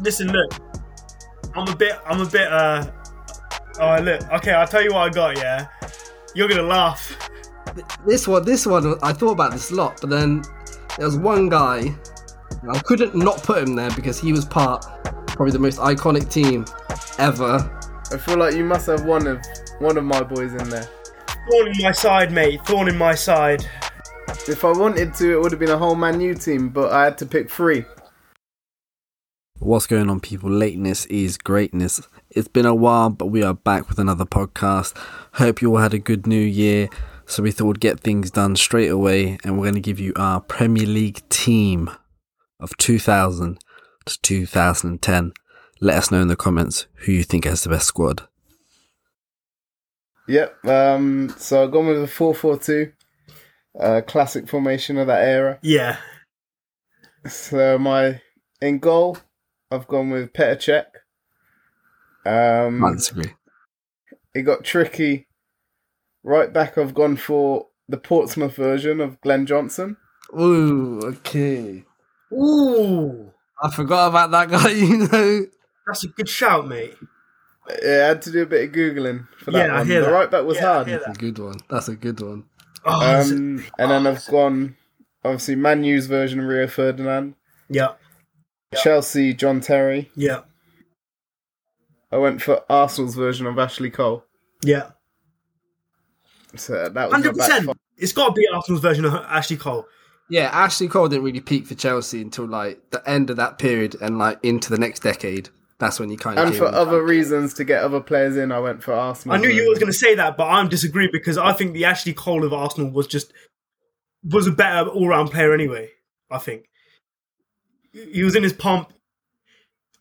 listen, look. I'm a bit. I'm a bit. Uh. Oh, look. Okay, I'll tell you what I got. Yeah, you're gonna laugh. This one, this one, I thought about this a lot, but then there was one guy, and I couldn't not put him there because he was part, probably the most iconic team ever. I feel like you must have one of one of my boys in there. Thorn in my side, mate. Thorn in my side. If I wanted to, it would have been a whole Man U team, but I had to pick three. What's going on, people? Lateness is greatness. It's been a while, but we are back with another podcast. Hope you all had a good new year. So we thought we'd get things done straight away, and we're going to give you our Premier League team of 2000 to 2010. Let us know in the comments who you think has the best squad. Yep. Um, so I've gone with a 4 4 2, uh, classic formation of that era. Yeah. So my in goal, I've gone with Petr Cech. Um, I disagree. it got tricky. Right back, I've gone for the Portsmouth version of Glenn Johnson. Ooh, okay. Ooh, I forgot about that guy, you know. that's a good shout, mate. Yeah, I had to do a bit of googling for that Yeah, I one. hear the that. right back was Yeah, hard. hear That's a good one. That's a good one. Oh, that's a- Um, and then I've gone obviously Man U's version of Rio Ferdinand, yeah, Chelsea John Terry. yeah, I went for Arsenal's version of Ashley Cole. yeah. So uh, that was 100%. It's got to be Arsenal's version of Ashley Cole. Yeah, Ashley Cole didn't really peak for Chelsea until like the end of that period and like into the next decade. That's when you kind of And for other reasons to get other players in, I went for Arsenal. I knew you was going to say that, but I'm disagree because I think the Ashley Cole of Arsenal was just was a better all round player anyway. I think he was in his pump.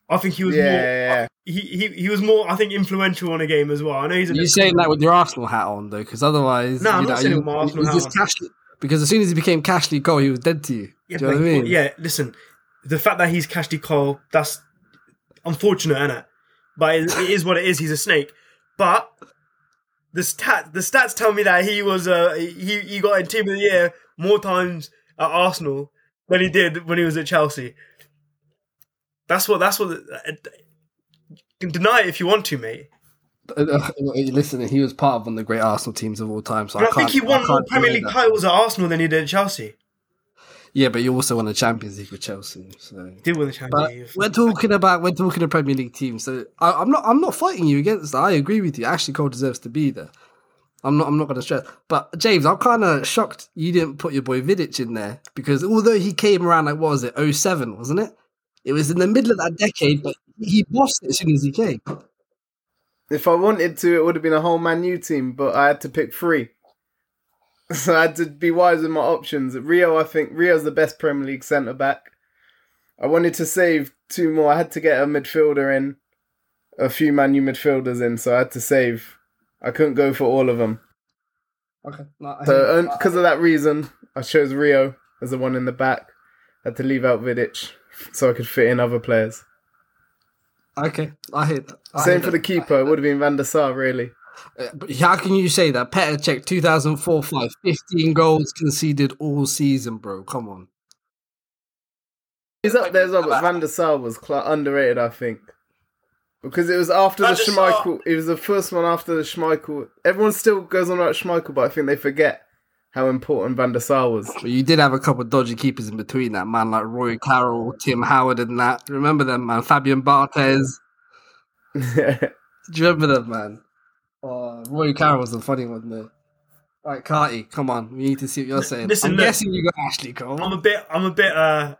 I think he was Yeah, more. yeah, yeah. He, he he was more. I think influential on a game as well. I know he's. A You saying that with your Arsenal hat on though, because otherwise, No, I'm you not know, saying you- with my Arsenal hat just Cashley, because as soon as he became Cashley Cole, he was dead to you. yeah, Do you know what I mean? yeah, listen, the fact that he's Ashley Cole, that's unfortunate, isn't it? But it, it is what it is. He's a snake. But the stat the stats tell me that he was uh he he got in team of the year more times at Arsenal than he did when he was at Chelsea. That's what that's what uh, you can deny it if you want to, mate. Uh, uh, Listen, he was part of one of the great Arsenal teams of all time. So I, I, think he won more Premier League that. titles at Arsenal than he did at Chelsea. Yeah, but you also won the Champions League with Chelsea. So. Did win the Champions But League. we're talking about we're talking a Premier League team, so I, I'm not I'm not fighting you against that. I agree with you. Ashley Cole deserves to be there. I'm not I'm not going to stress. But James, I'm kind of shocked you didn't put your boy Vidic in there because although he came around like what was it 07, wasn't it? It was in the middle of that decade, but he bossed it as soon as he came. If I wanted to, it would have been a whole Man U team, but I had to pick three. So I had to be wise with my options. Rio, I think Rio's the best Premier League centre back. I wanted to save two more. I had to get a midfielder in, a few Man U midfielders in, so I had to save. I couldn't go for all of them. Okay, no, So because of that reason, I chose Rio as the one in the back. had to leave out Vidic so I could fit in other players. okay, I hear that. I Same hear for the keeper. It would have been Van der Sar, really. Uh, But how can you say that? Petr Cech 2004 5, 15 goals conceded all season, bro. Come on. He's up there as well, but Van der Sar was cl- underrated, I think. Because it was after Van the der Sar- Schmeichel. It was the first one after the Schmeichel. Everyone still goes on about Schmeichel, but I think they forget how important Van der Sar was. But you did have a couple of dodgy keepers in between that, man, like Roy Carroll, Tim Howard, and that. Remember them, man? Fabian Barthez. Do you remember them, man? Oh, Roy Carroll was the funny one, though. Right, Carty, come on. We need to see what you're saying. Listen, I'm look. guessing you got Ashley Cole. I'm a bit. I'm a bit. Uh.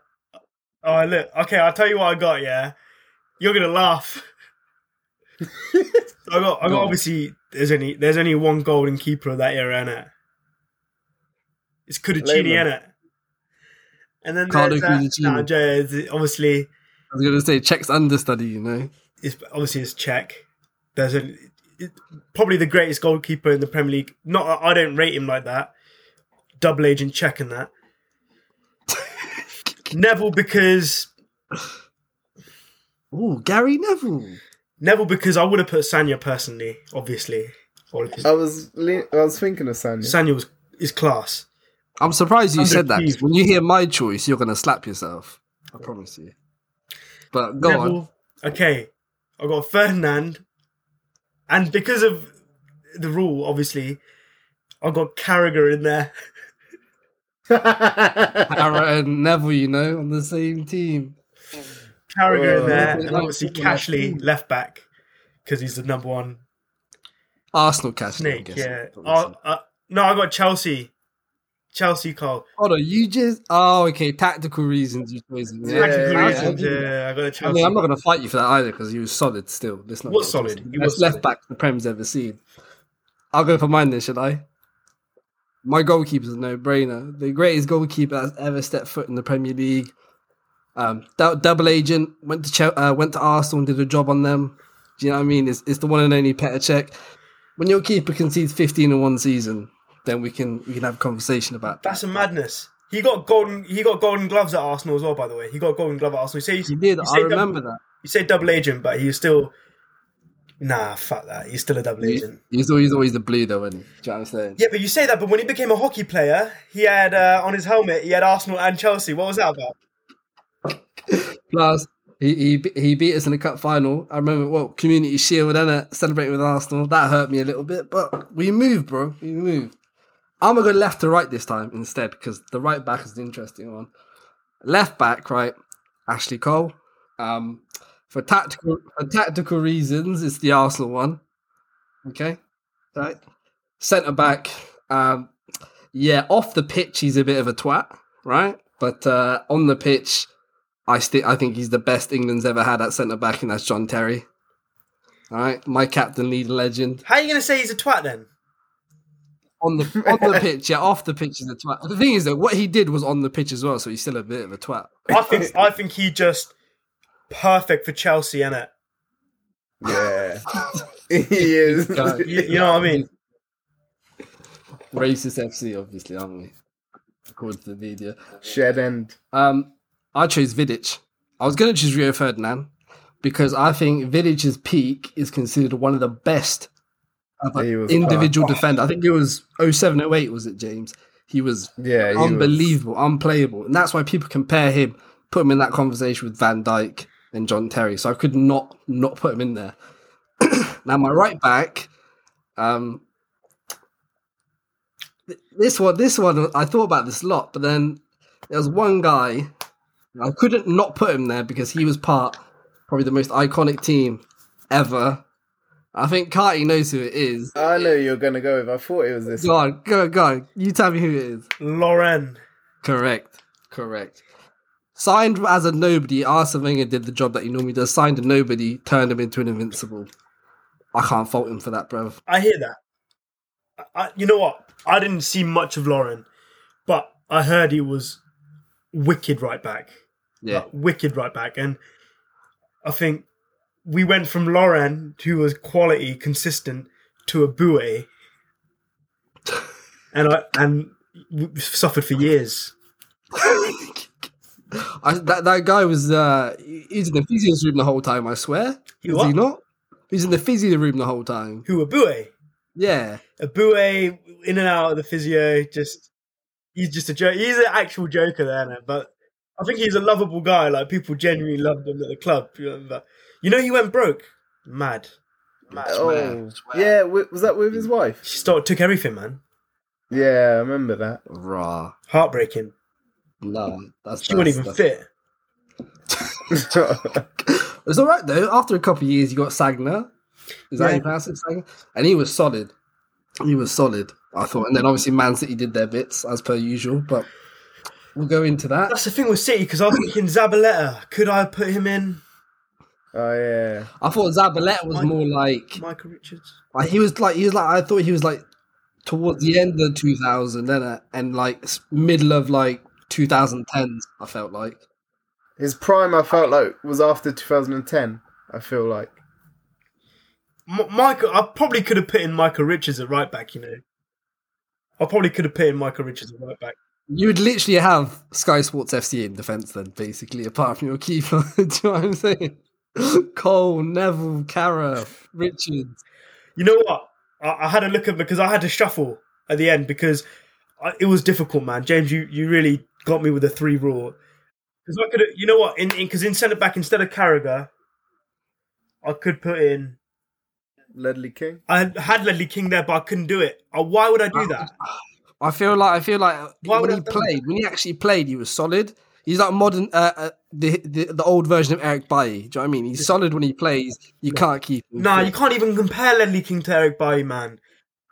Oh look. Okay, I'll tell you what I got. Yeah, you're gonna laugh. I got. I got. on. Obviously, there's only there's only one golden keeper of that era, innit? It's Cudicini, Lehmann. innit? And then Carlo there's, uh, Cudicini. nah, Jay, obviously, I was going to say Cech's understudy, you know? it's obviously it's Cech. There's a it, probably the greatest goalkeeper in the Premier League. Not I don't rate him like that. Double agent Cech and that. Neville because Oh, Gary Neville. Neville because I would have put Sagna personally, obviously. I was le- I was thinking of Sagna. Sagna was is class. I'm surprised you said that. 'cause Underachieved. When you hear my choice, you're going to slap yourself. I promise you. But go on. Neville. Okay, I got Ferdinand, and because of the rule, obviously, I got Carragher in there. Harrow and Neville, you know, on the same team. Carragher in Oh, there, and obviously that's what Cashley think. left back because he's the number one Arsenal cash. snake. Yeah. Oh, uh, no, I got Chelsea. Chelsea Cole. Hold on, you just oh okay, tactical reasons you chose him. Yeah, Tactical yeah, reasons, yeah. yeah, I got a I Chelsea. mean, I'm not going to fight you for that either because he was solid still. Let's not Was solid. twisted. He Best was left solid. back the Prem's ever seen. I'll go for mine then, should I? My goalkeeper's a no-brainer. The greatest goalkeeper that's ever stepped foot in the Premier League. Um, double agent went to Chel- uh, went to Arsenal and did a job on them. Do you know what I mean? It's, it's the one and only Petr Cech. When your keeper concedes 15 in one season, then we can we can have a conversation about that. That's a madness. He got golden. He got golden gloves at Arsenal as well. By the way, he got golden glove at Arsenal. You say He did. You I remember double, that. You say double agent, but he was still. Nah, fuck that. He's still a double He- agent. he's always always the blue though, isn't he? Do you know what I'm saying? Yeah, but you say that. But when he became a hockey player, he had uh, on his helmet he had Arsenal and Chelsea. What was that about? Plus, he, he he beat us in the cup final. I remember, well, Community Shield and celebrating with Arsenal. That hurt me a little bit, but we moved, bro. We moved. I'm gonna go left to right this time instead because the right back is the interesting one. Left back, right? Ashley Cole. Um, for tactical for tactical reasons, it's the Arsenal one. Okay, right. Centre back. Um, yeah, off the pitch, he's a bit of a twat, right? But uh, on the pitch, I still I think he's the best England's ever had at centre back, and that's John Terry. All right, my captain, lead legend. How are you gonna say he's a twat then? On the on the pitch, yeah, off the pitch is a twat. The thing is that what he did was on the pitch as well, so he's still a bit of a twat. I think I think he just perfect for Chelsea, innit? Yeah. he is. You, you know what I mean? Racist FC, obviously, aren't we? According to the media. Shed end. Um, I chose Vidic. I was going to choose Rio Ferdinand because I think Vidic's peak is considered one of the best of an was individual defender. I think it was 07 08, was it, James? He was Yeah, he was- unbelievable, unplayable. And that's why people compare him, put him in that conversation with Van Dijk and John Terry. So I could not not put him in there. now my right back, um, this one, this one, I thought about this a lot, but then there was one guy I couldn't not put him there because he was part, probably the most iconic team ever. I think Carty knows who it is. I know you're gonna go with. I thought it was this. Go on, go, go. on. You tell me who it is. Lauren. Correct. Correct. Signed as a nobody, Arsene Wenger did the job that he normally does. Signed a nobody, turned him into an invincible. I can't fault him for that, bro. I hear that. I, I- you know what? I didn't see much of Lauren, but I heard he was wicked right back. Yeah. Like, wicked right back. And I think we went from Lauren, who was quality, consistent, to Eboué. And I and suffered for years. I, that that guy was uh he's in the physio's room the whole time, I swear. He he not? He's in the physio room the whole time. Who a? Yeah. Eboué in and out of the physio. Just he's just a joke. He's an actual joker there, now, but I think he's a lovable guy. Like people genuinely loved him at the club. You know, but you know he went broke. Mad. Mad. Oh, yeah. Was that with his wife? She started, took everything, man. Yeah, I remember that. Raw. Heartbreaking. No, that's She wasn't even that's- fit. It's all right though. After a couple of years, you got Sagner. Is that how Yeah. you pronounce it, Sagner? And he was solid. He was solid. I thought, and then obviously Man City did their bits as per usual. But we'll go into that. That's the thing with City because I was thinking Zabaleta. Could I put him in? oh yeah. I thought Zabaleta was Mike- more like, Michael Richards. like he was like he was like I thought he was like towards the end of 2000 and and like middle of like 2010s. I felt like His prime, I felt like, was after 2010. I feel like. M- Michael, I probably could have put in Michael Richards at right back. You know, I probably could have put in Michael Richards at right back. you would literally have Sky Sports FC in defence then, basically, apart from your keeper. Do you know what I'm saying? Cole, Neville, Carra, Richards. You know what? I, I had a look at because I had to shuffle at the end because I, it was difficult, man. James, you, you really got me with a three rule. Because I could, you know what? In because in, centre back instead of Carragher, I could put in. Ledley King. I had Ledley King there, but I couldn't do it. Uh, why would I do that? I feel like I feel like Why when he I do played, when he actually played, he was solid. He's like modern, uh, uh, the, the the old version of Eric Bailly. Do you know what I mean? He's solid when he plays. You can't keep him. Nah, fit. you can't even compare Ledley King to Eric Bailly, man.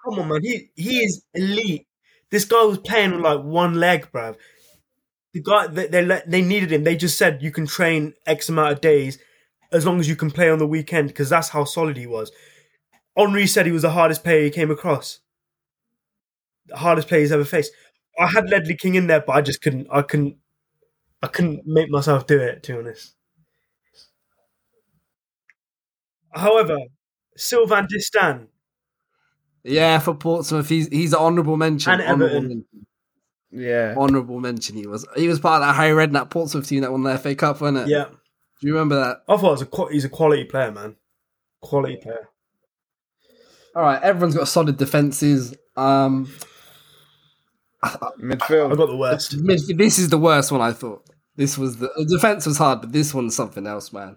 Come on, man. He he is elite. This guy was playing with like one leg, bruv. The guy they they, let, they needed him. They just said you can train X amount of days as long as you can play on the weekend because that's how solid he was. Henry said he was the hardest player he came across. The hardest player he's ever faced. I had Ledley King in there, but I just couldn't. I couldn't. I couldn't make myself do it. To be honest. However, Sylvain Distin Yeah, for Portsmouth, he's he's an honourable mention. And honourable Everton. mention. Yeah. Honourable mention. He was he was part of that Harry Redknapp Portsmouth team that won the FA Cup, wasn't it? Yeah, Do you remember that? I thought it was a he's a quality player, man. Quality player. All right, everyone's got solid defenses. Um, I got the worst. mid- this is the worst one I thought. This was the, the defense was hard, but this one's something else, man.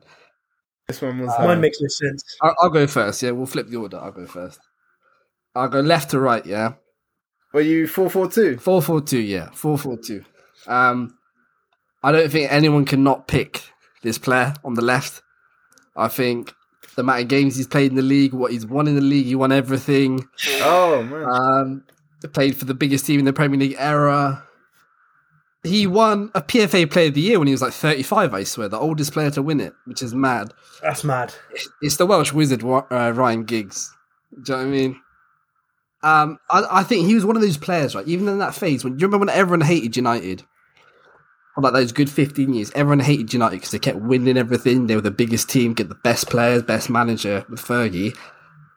This one was. Mine uh, makes no sense. I'll, I'll go first. Yeah, we'll flip the order. I'll go first. I'll go left to right. Yeah, Were you four four two? four four two. Yeah, four four two. Um, I don't think anyone can not pick this player on the left. I think the amount of games he's played in the league, what he's won in the league, he won everything. Oh man. Um, played for the biggest team in the Premier League era. He won a PFA Player of the Year when he was like 35, I swear, the oldest player to win it, which is mad. That's mad. It's the Welsh wizard, Wa- uh, Ryan Giggs. Do you know what I mean? Um, I, I think he was one of those players, right? Even in that phase, when you remember when everyone hated United, for like those good 15 years, everyone hated United because they kept winning everything. They were the biggest team, get the best players, best manager with Fergie.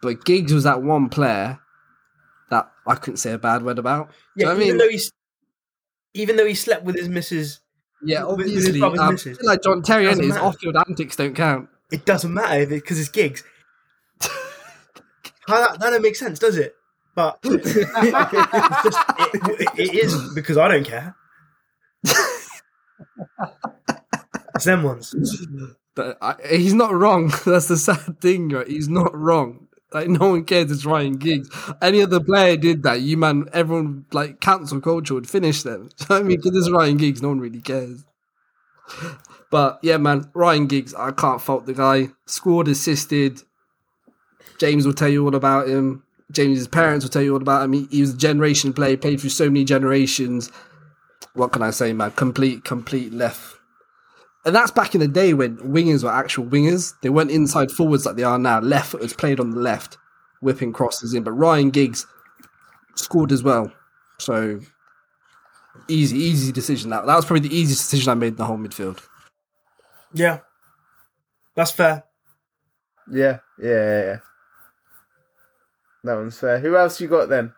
But Giggs was that one player that I couldn't say a bad word about. Yeah, what I even mean? though he's even though he slept with his missus, Yeah, his obviously. brother's Um, missus. like John Terry, and his off-field antics don't count. it doesn't matter because it's Giggs. How that, that don't make sense, does it? But just, it, it is because I don't care. It's ones. I, he's not wrong. That's the sad thing, right? He's not wrong. Like no one cares. It's Ryan Giggs. Any other player did that, you man, everyone like cancel culture would finish them. I mean, because it's Ryan Giggs, no one really cares. But yeah, man, Ryan Giggs, I can't fault the guy. Scored, assisted. James will tell you all about him. James's parents will tell you all about him. He, he was a generation player, played through so many generations. What can I say, man? Complete, complete left and that's back in the day when wingers were actual wingers. They weren't inside forwards like they are now. Left was played on the left, whipping crosses in. But Ryan Giggs scored as well. So easy, easy decision. That that was probably the easiest decision I made in the whole midfield. Yeah, that's fair. yeah, yeah, yeah, yeah. That one's fair. Who else you got then?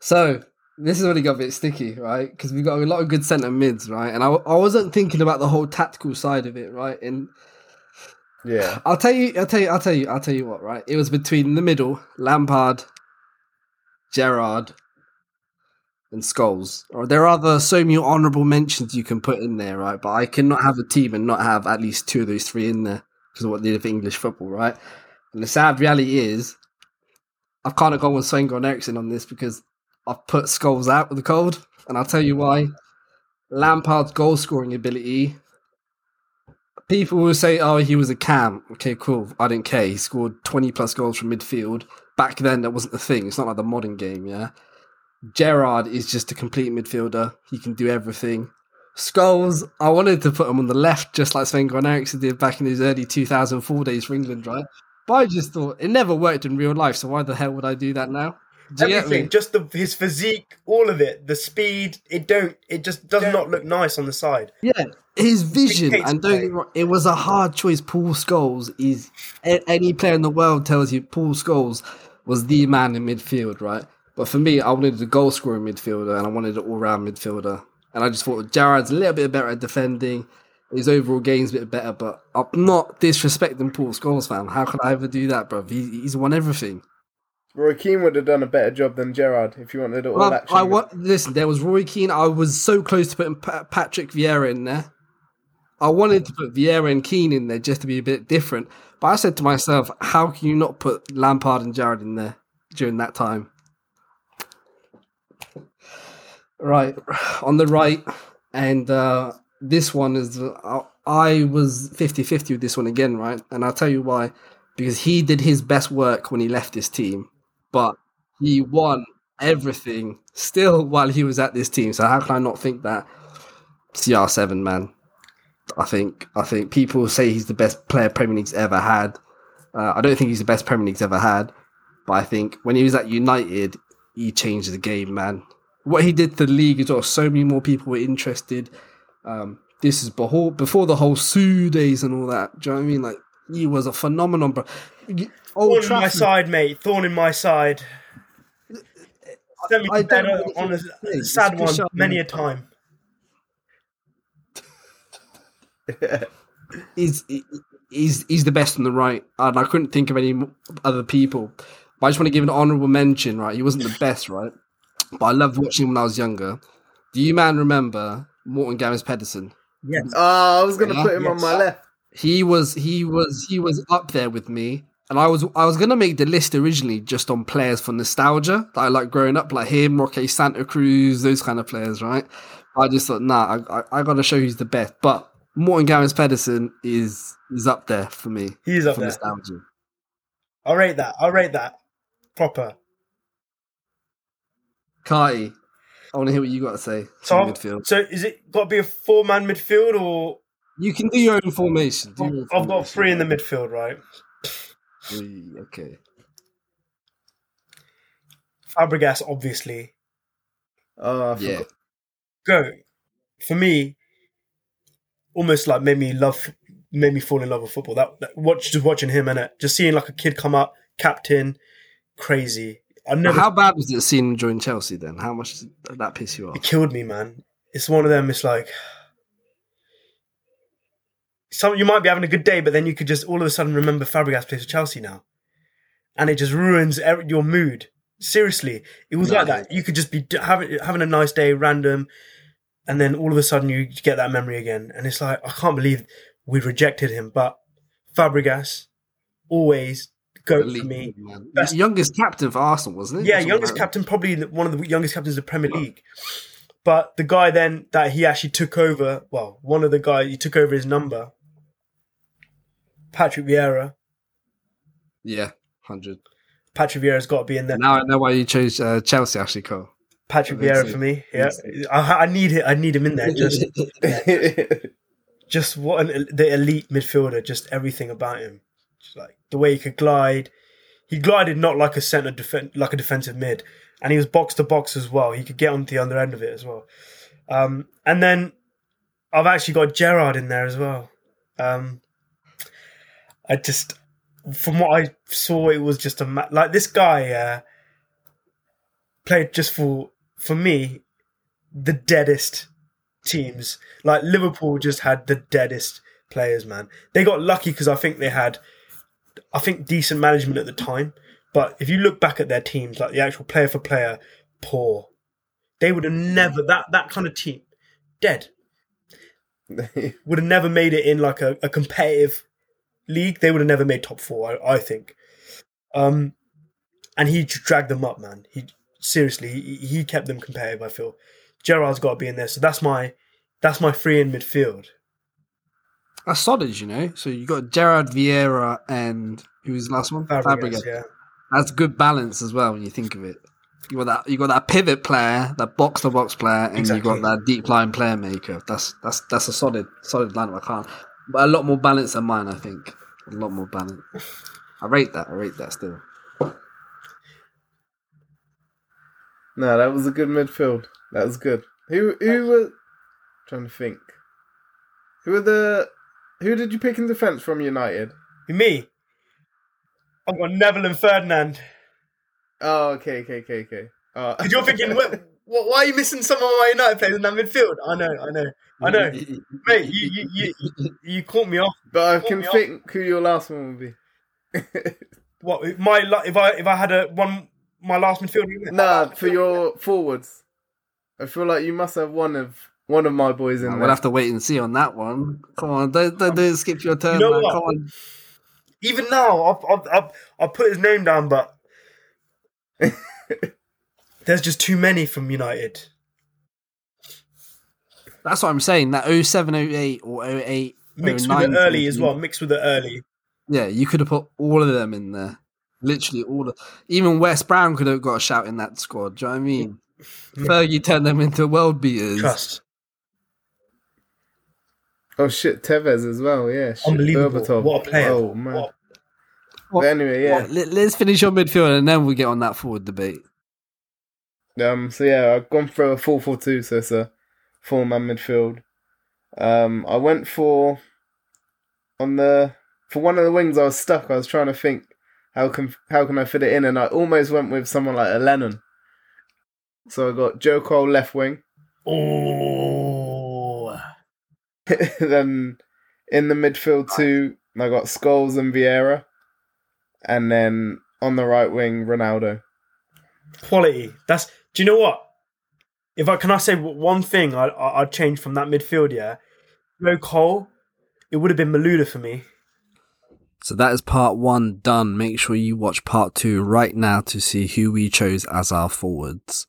So this is when it got a bit sticky, right? Because we've got a lot of good centre mids, right? And I, I wasn't thinking about the whole tactical side of it, right? And Yeah. I'll tell you, I'll tell you, I'll tell you, I'll tell you what, right? It was between the middle, Lampard, Gerrard, and Scholes. Or there are other so many honourable mentions you can put in there, right? But I cannot have a team and not have at least two of those three in there because of what they did for English football, right? And the sad reality is, I've kind of gone with Sven Eriksson on this because I've put Scholes out with the cold, and I'll tell you why. Lampard's goal scoring ability people will say, "Oh, he was a cam." Okay, cool. I didn't care. He scored twenty plus goals from midfield. Back then, that wasn't the thing. It's not like the modern game. Yeah, Gerrard is just a complete midfielder. He can do everything. Scholes, I wanted to put him on the left, just like Sven Goran Eriksson did back in his early 2004 days for England, right? But I just thought it never worked in real life, so why the hell would I do that now? Do you get Everything, me? just the his physique, all of it, the speed. It don't. It just does not look nice on the side. Yeah, his vision, and don't play. get me wrong, it was a hard choice. Paul Scholes is any player in the world tells you Paul Scholes was the man in midfield, right? But for me, I wanted a goal scoring midfielder, and I wanted an all round midfielder, and I just thought Gerrard's a little bit better at defending. His overall game's a bit better, but I'm not disrespecting Paul Scholes, fam. How can I ever do that, bro? He, he's won everything. Roy Keane would have done a better job than Gerrard if you wanted it all Well, action. I want listen. There was Roy Keane. I was so close to putting Pa- Patrick Vieira in there. I wanted to put Vieira and Keane in there just to be a bit different. But I said to myself, how can you not put Lampard and Gerrard in there during that time? Right, on the right, and uh, this one is uh, I was 50-50 with this one again, right? And I'll tell you why. Because he did his best work when he left this team, but he won everything still while he was at this team. So how can I not think that CR7 man? I think I think people say he's the best player Premier League's ever had. Uh, I don't think he's the best Premier League's ever had, but I think when he was at United, he changed the game, man. What he did to the league as well, so many more people were interested. Um, this is before before the whole Sue days and all that. Do you know what I mean? Like he was a phenomenon, bro. Old oh, Thorn in my side, mate. Thorn in my side. Sent me I don't on, on a think sad good one shot, many a time. he's he's he's the best on the right, and I couldn't think of any other people. But I just want to give an honourable mention. Right, he wasn't the best, right, but I loved watching him when I was younger. Do you man remember Morten Gamst Pedersen? Yes. Oh, I was gonna Yeah, put him on my left. He was he was he was up there with me. And I was I was gonna make the list originally just on players for nostalgia that I like growing up, like him, Roque Santa Cruz, those kind of players, right? I just thought, nah, I, I, I gotta show who's the best. But Morten Gamst Pedersen is is up there for me He's up for there. nostalgia. I'll rate that. I'll rate that. Proper. Carty, I want to hear what you got to say. So, midfield. so is it got to be a four man midfield or You can do your own formation. Do your own I've got three in the midfield, right? Three, Okay. Fabregas, obviously. Oh, I Yeah. Go. For me, almost like made me love, made me fall in love with football. That, that watch just watching him and it, just seeing like a kid come up, captain, crazy. I never. How bad was it seeing him join Chelsea then? How much did that piss you off? it killed me, man. It's one of them. It's like some you might be having a good day, but then you could just all of a sudden remember Fabregas plays for Chelsea now, and it just ruins your mood. Seriously, it was Yeah. like that. You could just be having having a nice day, random, and then all of a sudden you get that memory again, and it's like I can't believe we rejected him, but Fabregas always go for me. Best- Youngest captain for Arsenal, wasn't it? Yeah, youngest like captain, probably one of the youngest captains of the Premier League. But the guy then that he actually took over, well, one of the guys he took over his number, Patrick Vieira. Yeah, hundred. Patrick Vieira's got to be in there. Now I know why you chose uh, Chelsea, Actually, Cole. Patrick Vieira for me. Yeah, I, I need it. I need him in there. Just, just what an the elite midfielder. Just everything about him. Just like the way he could glide. He glided not like a centre defen like a defensive mid, and he was box to box as well. He could get onto the other end of it as well. Um, and then I've actually got Gerrard in there as well. Um, I just, from what I saw, it was just a ma- like this guy uh, played just for for me the deadest teams. Like Liverpool just had the deadest players, man. They got lucky because I think they had, I think decent management at the time. But if you look back at their teams, like the actual player for player, poor. They would have never that that kind of team, dead. Would have never made it in like a, a competitive league. They would have never made top four. I, I think. Um, and he dragged them up, man. He seriously he, he kept them competitive. I feel Gerrard's got to be in there. So that's my that's my three in midfield. That's solid, you know. So you got Gerard Vieira and who was the last one? Fabregas, yeah. That's good balance as well when you think of it. You got that you got that pivot player, that box to box player, and Exactly. you got that deep line player maker. That's that's that's a solid solid lineup. I can't, a lot more balance than mine. I think a lot more balance. I rate that. I rate that still. no, that was a good midfield. That was good. Who who were trying to think? Who were the who did you pick in defence from United? Me, I've got Neville and Ferdinand. Oh, okay, okay, okay, okay. Because you're thinking, what, what, why are you missing some of my United players in that midfield? I know, I know, I know, mm-hmm. mate. You you you, you, you caught me off. but I can me off. think who your last one would be. What my la- if I if I had a one my last midfield? nah, for your forwards. I feel like you must have one of one of my boys in there. we'll there. have to wait and see on that one. Come on, don't don't, don't skip your turn, You know man. Come on. Even now, I've, I've, I've, I've put his name down, but there's just too many from United. That's what I'm saying. That 07, 08 or 08, Mixed with 09 the early as well. Mixed with the early. Yeah, you could have put all of them in there. Literally all of even Wes Brown could have got a shout in that squad. Do you know what I mean? Fergie turned them into world beaters. Trust. oh shit, Tevez as well. Yeah, shit, Unbelievable. Berbatov. What a player. Oh man. What- But anyway, yeah. Right, let, us finish your midfield and then we'll get on that forward debate. Um. So yeah, I've gone for a four-four-two. So it's a four-man midfield. Um. I went for on the for one of the wings. I was stuck. I was trying to think how can how can I fit it in, and I almost went with someone like a Lennon. So I got Joe Cole left wing. Oh. then in the midfield two, I got Scholes and Vieira, and then on the right wing, Ronaldo. Quality. That's. Do you know what? If I can, I say one thing I, I, I'd change from that midfield. Yeah, Joe Cole. It would have been Malouda for me. So that is part one done. Make sure you watch part two right now to see who we chose as our forwards.